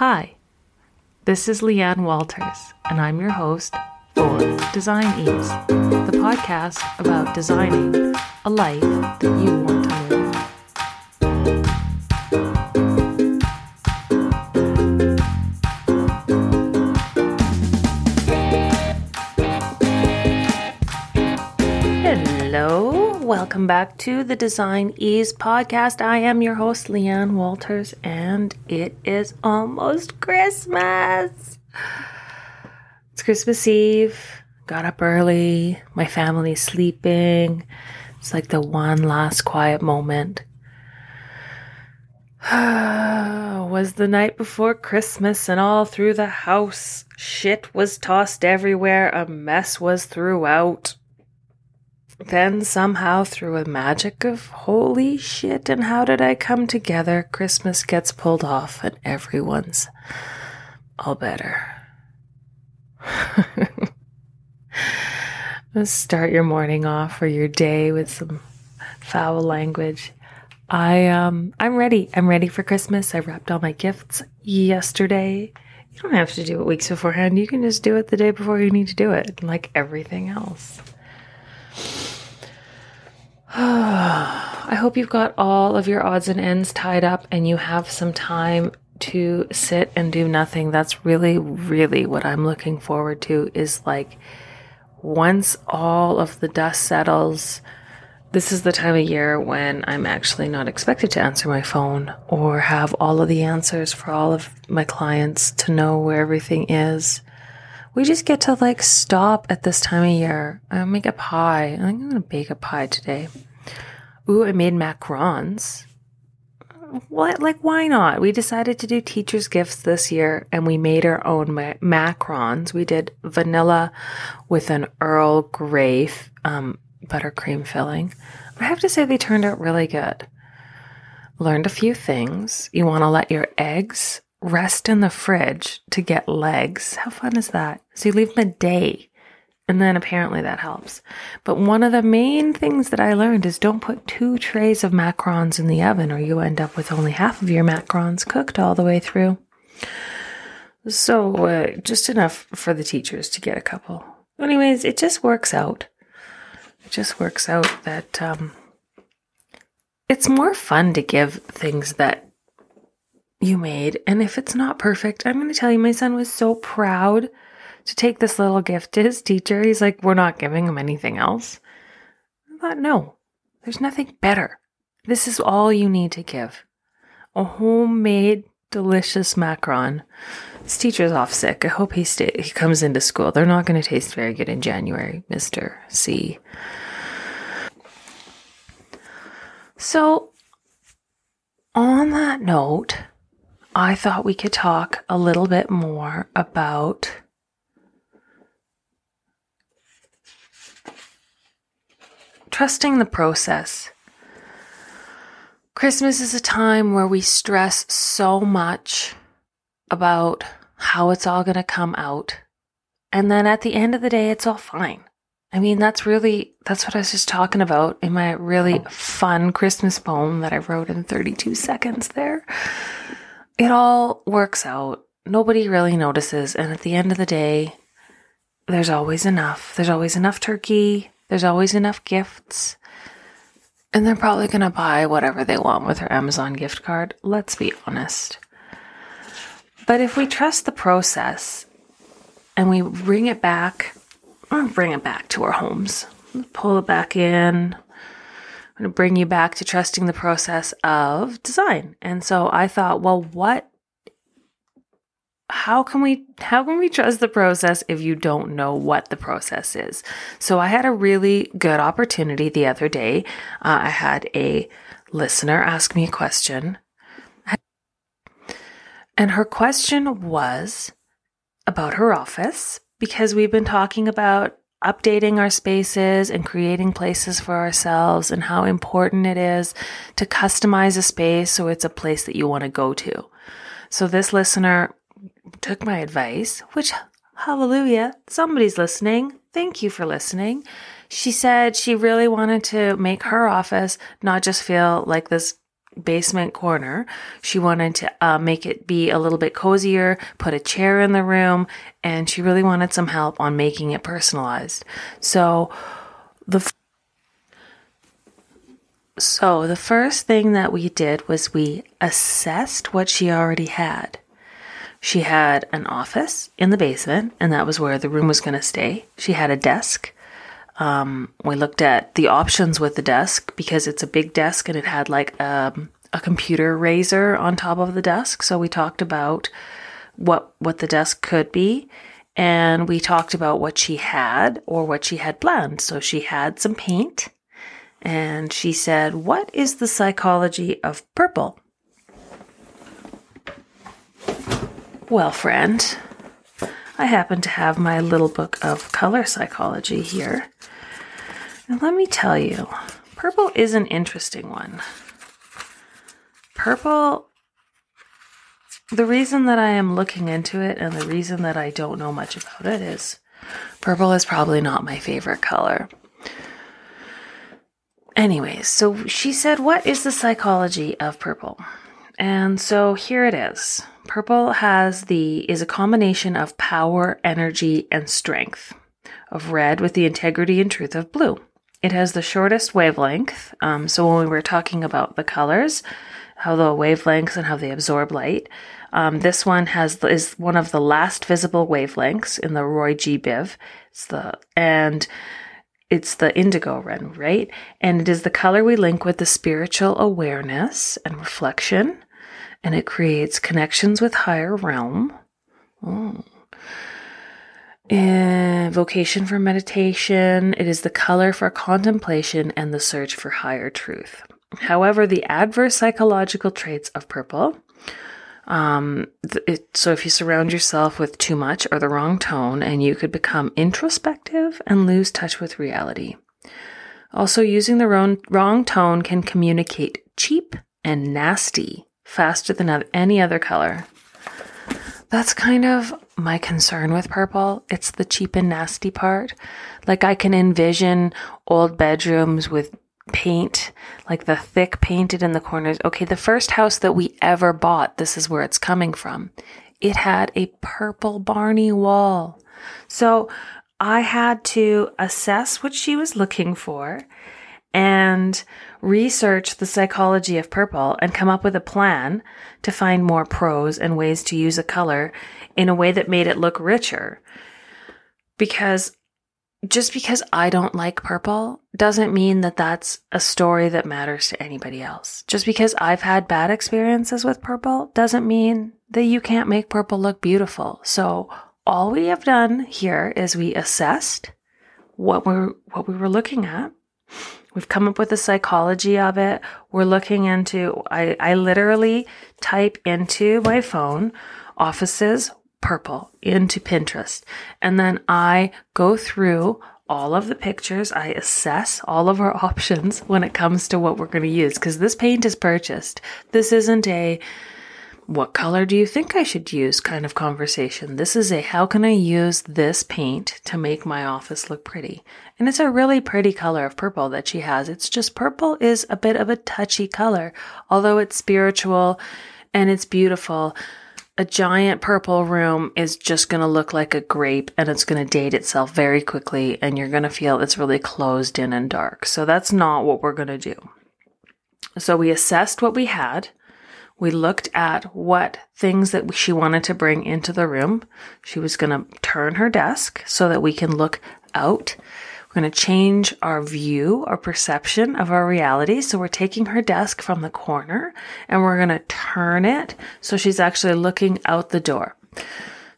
Hi, this is Leeanne Walters, and I'm your host for Design Ease, the podcast about designing a life that you want back to the Design Ease podcast. I am your host, Leeanne Walters, and it is almost Christmas. It's Christmas Eve. Got up early. My family's sleeping. It's like the one last quiet moment. was the night before Christmas, and all through the house, shit was tossed everywhere. A mess was throughout. Then somehow, through a magic of holy shit and how did I come together, Christmas gets pulled off and everyone's all better. Let's start your morning off or your day with some foul language. I um I'm ready. I'm ready for Christmas. I wrapped all my gifts yesterday. You don't have to do it weeks beforehand. You can just do it the day before you need to do it, like everything else. I hope you've got all of your odds and ends tied up and you have some time to sit and do nothing. That's really, really what I'm looking forward to is like once all of the dust settles, this is the time of year when I'm actually not expected to answer my phone or have all of the answers for all of my clients to know where everything is. We just get to like stop at this time of year. I make a pie. I think I'm gonna bake a pie today. Ooh, I made macarons. What? Like, why not? We decided to do teachers' gifts this year, and we made our own ma- macarons. We did vanilla with an Earl Grey um, buttercream filling. I have to say they turned out really good. Learned a few things. You want to let your eggs rest in the fridge to get legs. How fun is that? So you leave them a day. And then apparently that helps. But one of the main things that I learned is don't put two trays of macarons in the oven or you end up with only half of your macarons cooked all the way through. So uh, just enough for the teachers to get a couple. Anyways, it just works out. It just works out that um, it's more fun to give things that you made. And if it's not perfect, I'm going to tell you, my son was so proud to take this little gift to his teacher. He's like, We're not giving him anything else. I thought, No, there's nothing better. This is all you need to give a homemade, delicious macaron. His teacher's off sick. I hope he stay, he comes into school. They're not going to taste very good in January, Mr. C. So, on that note, I thought we could talk a little bit more about trusting the process. Christmas is a time where we stress so much about how it's all going to come out. And then at the end of the day, it's all fine. I mean, that's really, that's what I was just talking about in my really fun Christmas poem that I wrote in 32 seconds there. It all works out. Nobody really notices. And at the end of the day, there's always enough. There's always enough turkey. There's always enough gifts. And they're probably going to buy whatever they want with their Amazon gift card. Let's be honest. But if we trust the process and we bring it back, or bring it back to our homes, pull it back in, I'm going to bring you back to trusting the process of design. And so I thought, well, what how can we how can we trust the process if you don't know what the process is? So i had a really good opportunity the other day. Uh, i had a listener ask me a question. And her question was about her office because we've been talking about updating our spaces and creating places for ourselves and how important it is to customize a space so it's a place that you want to go to. So this listener took my advice, which, hallelujah, somebody's listening. Thank you for listening. She said she really wanted to make her office not just feel like this basement corner. She wanted to uh, make it be a little bit cozier, put a chair in the room, and she really wanted some help on making it personalized. So the so the first thing that we did was we assessed what she already had. She had an office in the basement, and that was where the room was going to stay. She had a desk. Um, we looked at the options with the desk because it's a big desk and it had like um, a computer raiser on top of the desk. So we talked about what what the desk could be, and we talked about what she had or what she had planned. So she had some paint, and she said, "What is the psychology of purple?" Well, friend, I happen to have my little book of color psychology here. And let me tell you, purple is an interesting one. Purple, the reason that I am looking into it and the reason that I don't know much about it is purple is probably not my favorite color. Anyways, so she said, What is the psychology of purple? And so here it is. Purple has the is a combination of power, energy, and strength of red with the integrity and truth of blue. It has the shortest wavelength. Um, so when we were talking about the colors, how the wavelengths and how they absorb light, um, this one has is one of the last visible wavelengths in the Roy G. Biv. It's the and it's the indigo red, right? And it is the color we link with the spiritual awareness and reflection and it creates connections with higher realm. Oh. And vocation for meditation. It is the color for contemplation and the search for higher truth. However, the adverse psychological traits of purple. Um, it, so if you surround yourself with too much or the wrong tone, and you could become introspective and lose touch with reality. Also, using the wrong, wrong tone can communicate cheap and nasty faster than any other color. That's kind of my concern with purple. It's the cheap and nasty part. Like I can envision old bedrooms with paint, like the thick painted in the corners. Okay, the first house that we ever bought, this is where it's coming from. It had a purple Barney wall. So I had to assess what she was looking for and research the psychology of purple and come up with a plan to find more pros and ways to use a color in a way that made it look richer. Because just because I don't like purple doesn't mean that that's a story that matters to anybody else. Just because I've had bad experiences with purple doesn't mean that you can't make purple look beautiful. So all we have done here is we assessed what we're what we were looking at We've come up with the psychology of it. We're looking into, I, I literally type into my phone offices purple into Pinterest. And then I go through all of the pictures. I assess all of our options when it comes to what we're going to use because this paint is purchased. This isn't a, what color do you think I should use kind of conversation. This is a how can I use this paint to make my office look pretty? And it's a really pretty color of purple that she has. It's just purple is a bit of a touchy color, although it's spiritual and it's beautiful. A giant purple room is just going to look like a grape and it's going to date itself very quickly and you're going to feel it's really closed in and dark. So that's not what we're going to do. So we assessed what we had we looked at what things that she wanted to bring into the room. She was going to turn her desk so that we can look out. We're going to change our view, our perception of our reality. So we're taking her desk from the corner and we're going to turn it so she's actually looking out the door.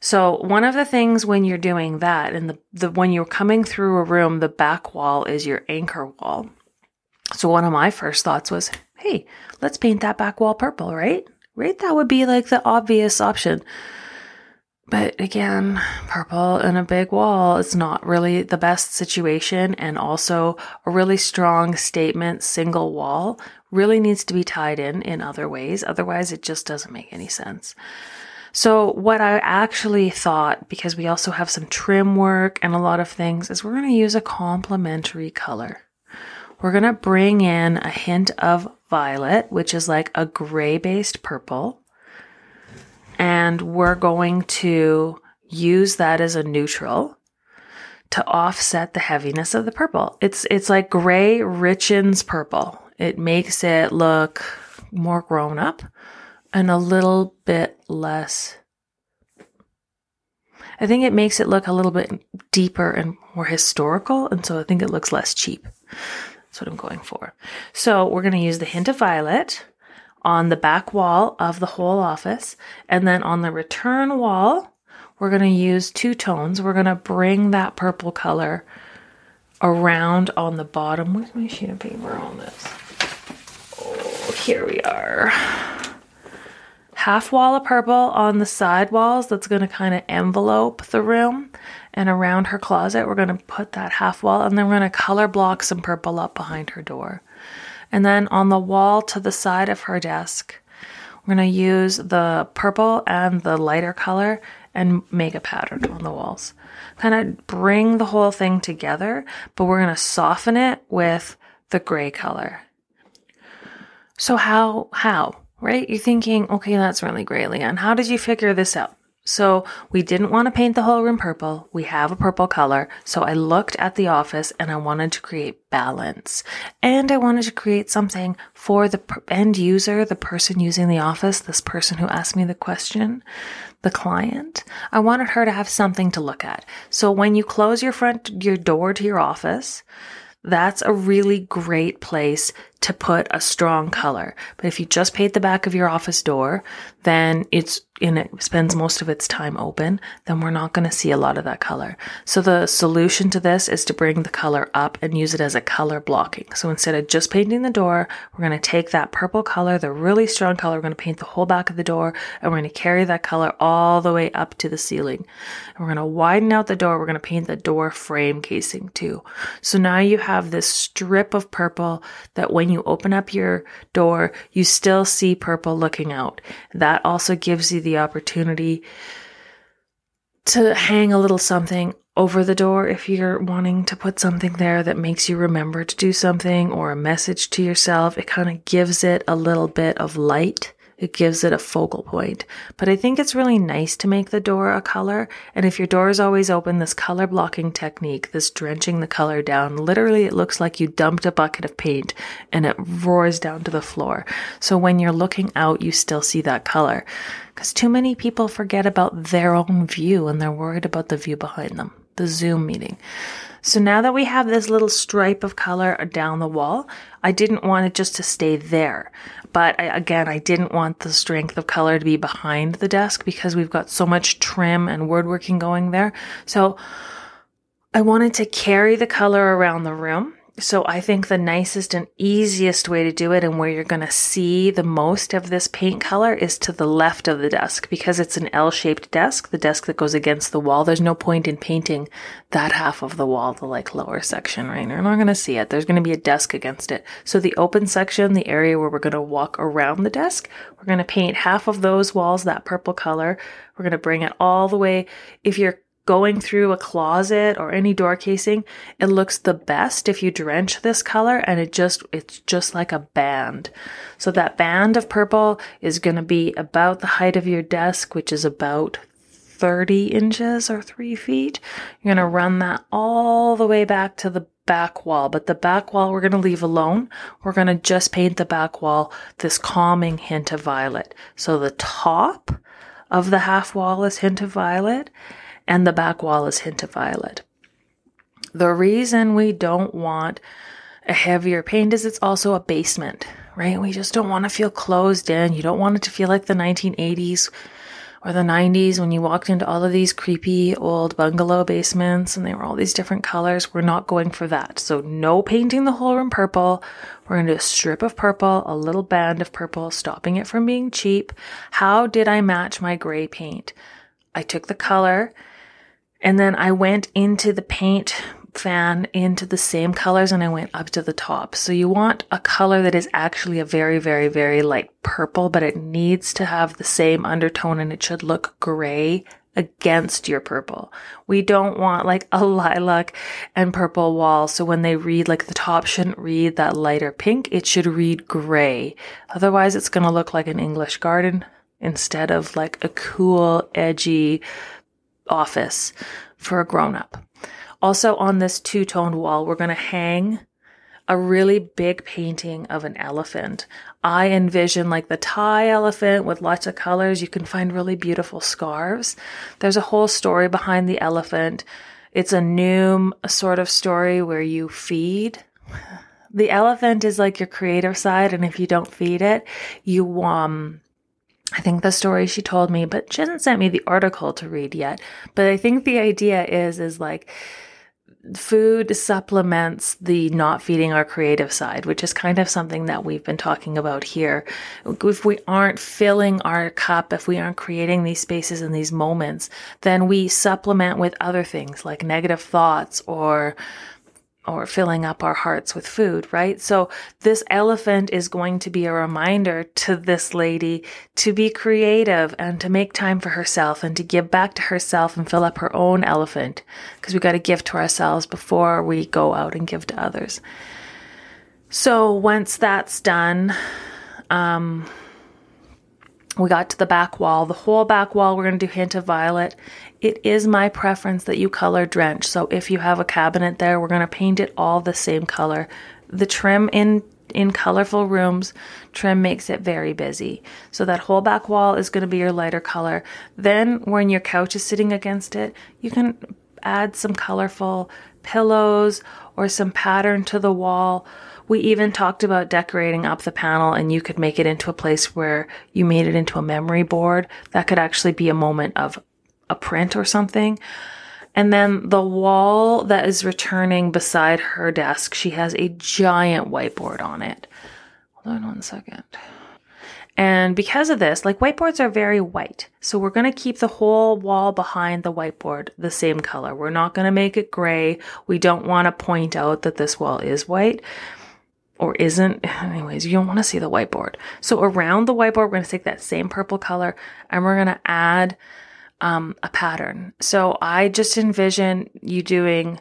So one of the things when you're doing that and the, the when you're coming through a room, the back wall is your anchor wall. So one of my first thoughts was, hey, let's paint that back wall purple, right? Right? That would be like the obvious option. But again, purple and a big wall is not really the best situation. And also, a really strong statement single wall really needs to be tied in in other ways. Otherwise, it just doesn't make any sense. So, what I actually thought, because we also have some trim work and a lot of things, is we're going to use a complementary color. We're going to bring in a hint of violet, which is like a gray based purple. And we're going to use that as a neutral to offset the heaviness of the purple. It's it's like gray richens purple. It makes it look more grown up and a little bit less I think it makes it look a little bit deeper and more historical and so I think it looks less cheap. That's what I'm going for. So, we're going to use the hint of violet on the back wall of the whole office and then on the return wall we're going to use two tones. We're going to bring that purple color around on the bottom. Where's my sheet of paper on this? Oh, here we are. Half wall of purple on the side walls that's going to kind of envelope the room. And around her closet, we're going to put that half wall and then we're going to color block some purple up behind her door. And then on the wall to the side of her desk, we're going to use the purple and the lighter color and make a pattern on the walls. Kind of bring the whole thing together, but we're going to soften it with the gray color. So how, how, right? You're thinking, okay, that's really gray, Leeanne. How did you figure this out? So we didn't want to paint the whole room purple. We have a purple color. So I looked at the office and I wanted to create balance. And I wanted to create something for the end user, the person using the office, this person who asked me the question, the client. I wanted her to have something to look at. So when you close your front, your door to your office, that's a really great place to put a strong color. But if you just paint the back of your office door, then it's and it spends most of its time open, then we're not going to see a lot of that color. So the solution to this is to bring the color up and use it as a color blocking. So instead of just painting the door, we're going to take that purple color, the really strong color, we're going to paint the whole back of the door and we're going to carry that color all the way up to the ceiling. And we're going to widen out the door. We're going to paint the door frame casing too. So now you have this strip of purple that when you open up your door, you still see purple looking out. That also gives you the opportunity to hang a little something over the door if you're wanting to put something there that makes you remember to do something or a message to yourself. It kind of gives it a little bit of light it gives it a focal point. But I think it's really nice to make the door a color. And if your door is always open, this color blocking technique, this drenching the color down, literally it looks like you dumped a bucket of paint and it roars down to the floor. So when you're looking out, you still see that color. Because too many people forget about their own view and they're worried about the view behind them, the Zoom meeting. So now that we have this little stripe of color down the wall, I didn't want it just to stay there. But I, again, I didn't want the strength of color to be behind the desk because we've got so much trim and woodworking going there. So I wanted to carry the color around the room so I think the nicest and easiest way to do it and where you're going to see the most of this paint color is to the left of the desk because it's an L-shaped desk, the desk that goes against the wall. There's no point in painting that half of the wall, the like lower section, right? You're not going to see it. There's going to be a desk against it. So the open section, the area where we're going to walk around the desk, we're going to paint half of those walls that purple color. We're going to bring it all the way. If you're going through a closet or any door casing, it looks the best if you drench this color and it just, it's just like a band. So that band of purple is going to be about the height of your desk, which is about 30 inches or three feet. You're going to run that all the way back to the back wall, but the back wall we're going to leave alone. We're going to just paint the back wall this calming hint of violet. So the top of the half wall is hint of violet and the back wall is hint of violet. The reason we don't want a heavier paint is it's also a basement, right? We just don't want to feel closed in. You don't want it to feel like the 1980s or the 90s when you walked into all of these creepy old bungalow basements and they were all these different colors. We're not going for that. So no painting the whole room purple. We're going to do a strip of purple, a little band of purple, stopping it from being cheap. How did I match my gray paint? I took the color and then I went into the paint fan into the same colors and I went up to the top. So you want a color that is actually a very, very, very light purple, but it needs to have the same undertone and it should look gray against your purple. We don't want like a lilac and purple wall. So when they read, like the top shouldn't read that lighter pink. It should read gray. Otherwise it's going to look like an English garden instead of like a cool, edgy office for a grown up. Also on this two toned wall, we're going to hang a really big painting of an elephant. I envision like the Thai elephant with lots of colors. You can find really beautiful scarves. There's a whole story behind the elephant. It's a Noom sort of story where you feed. The elephant is like your creative side, and if you don't feed it, you um I think the story she told me, but she hasn't sent me the article to read yet. But I think the idea is is like food supplements the not feeding our creative side, which is kind of something that we've been talking about here. If we aren't filling our cup, if we aren't creating these spaces and these moments, then we supplement with other things like negative thoughts or or filling up our hearts with food, right? So this elephant is going to be a reminder to this lady to be creative and to make time for herself and to give back to herself and fill up her own elephant because we got to give to ourselves before we go out and give to others. So once that's done, um, we got to the back wall, the whole back wall, we're going to do hint of violet. It is my preference that you color drench. So if you have a cabinet there, we're going to paint it all the same color. The trim in in colorful rooms, trim makes it very busy. So that whole back wall is going to be your lighter color. Then when your couch is sitting against it, you can add some colorful pillows or some pattern to the wall we even talked about decorating up the panel and you could make it into a place where you made it into a memory board. That could actually be a moment of a print or something. And then the wall that is returning beside her desk, she has a giant whiteboard on it. Hold on one second. And because of this, like whiteboards are very white. So we're going to keep the whole wall behind the whiteboard the same color. We're not going to make it gray. We don't want to point out that this wall is white or isn't. Anyways, you don't want to see the whiteboard. So around the whiteboard, we're going to take that same purple color and we're going to add um, a pattern. So I just envision you doing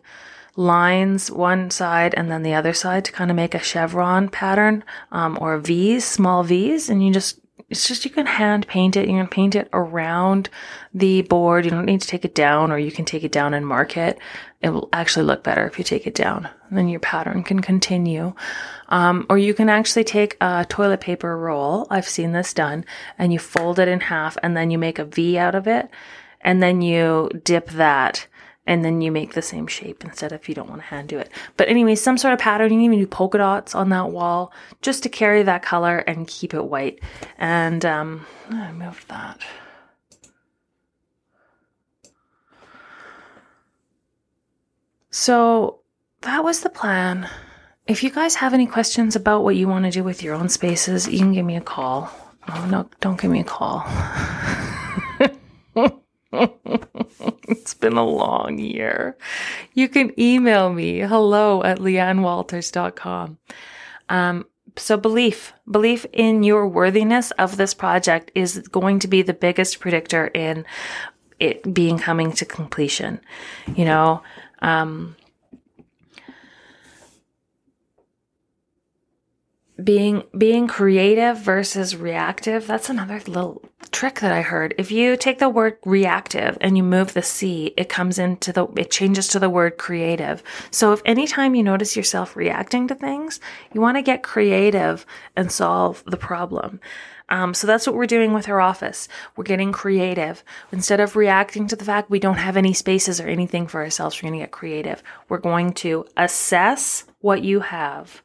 lines one side and then the other side to kind of make a chevron pattern um, or V's, small V's, and you just it's just you can hand paint it. You can paint it around the board. You don't need to take it down, or you can take it down and mark it. It will actually look better if you take it down. And then your pattern can continue. Um, or you can actually take a toilet paper roll. I've seen this done, and you fold it in half, and then you make a V out of it, and then you dip that and then you make the same shape instead if you don't want to hand do it. But anyway, some sort of pattern. You can even do polka dots on that wall just to carry that color and keep it white. And um, I moved that. So that was the plan. If you guys have any questions about what you want to do with your own spaces, you can give me a call. Oh, no, don't give me a call. it's been a long year. You can email me hello at leeannewalters.com. Um, so belief, belief in your worthiness of this project is going to be the biggest predictor in it being coming to completion. You know, um, being being creative versus reactive that's another little trick that i heard. If you take the word reactive and you move the c it comes into the it changes to the word creative. So if anytime you notice yourself reacting to things you want to get creative and solve the problem um, so that's what we're doing with our office. We're getting creative. Instead of reacting to the fact we don't have any spaces or anything for ourselves, we're going to get creative. We're going to assess what you have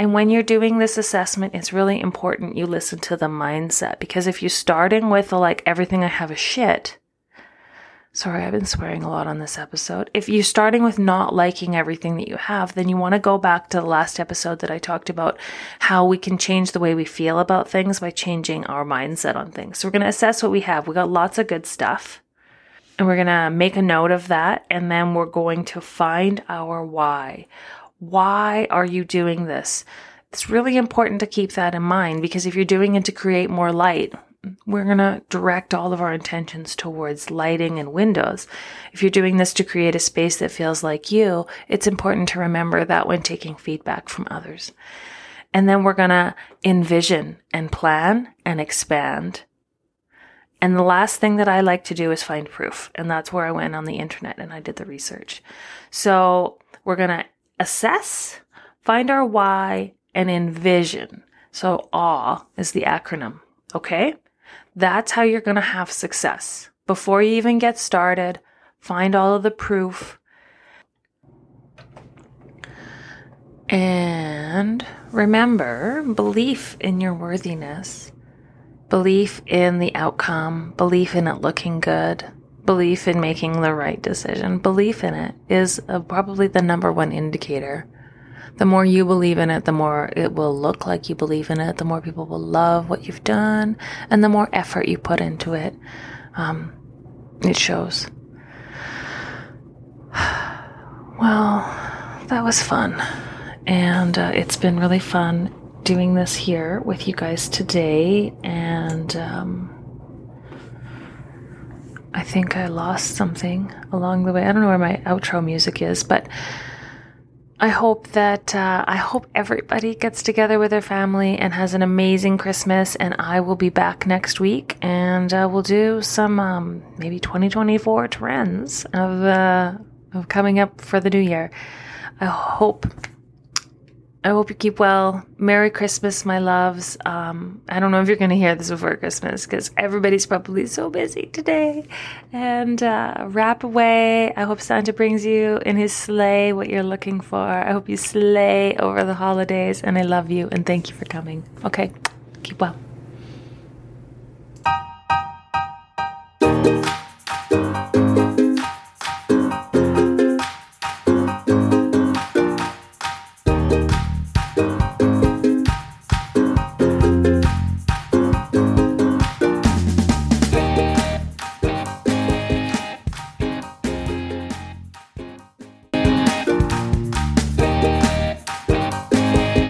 And when you're doing this assessment, it's really important you listen to the mindset because if you're starting with like everything I have is shit, sorry, I've been swearing a lot on this episode. If you're starting with not liking everything that you have, then you want to go back to the last episode that I talked about how we can change the way we feel about things by changing our mindset on things. So we're going to assess what we have. We got lots of good stuff. And we're going to make a note of that. And then we're going to find our why. Why are you doing this? It's really important to keep that in mind because if you're doing it to create more light, we're going to direct all of our intentions towards lighting and windows. If you're doing this to create a space that feels like you, it's important to remember that when taking feedback from others. And then we're going to envision and plan and expand. And the last thing that I like to do is find proof. And that's where I went on the internet and I did the research. So we're going to assess, find our why, and envision. So awe is the acronym. Okay. That's how you're going to have success. Before you even get started, find all of the proof. And remember belief in your worthiness, belief in the outcome, belief in it looking good, belief in making the right decision, belief in it is probably the number one indicator the more you believe in it, the more it will look like you believe in it, the more people will love what you've done, and the more effort you put into it, um, it shows. Well, that was fun. And uh, it's been really fun doing this here with you guys today. And um, I think I lost something along the way. I don't know where my outro music is, but I hope that uh, I hope everybody gets together with their family and has an amazing Christmas. And I will be back next week, and uh, we'll do some um, maybe 2024 trends of uh, of coming up for the new year. I hope I hope you keep well. Merry Christmas, my loves. Um, I don't know if you're going to hear this before Christmas because everybody's probably so busy today. And uh, wrap away. I hope Santa brings you in his sleigh what you're looking for. I hope you slay over the holidays. And I love you and thank you for coming. Okay, keep well.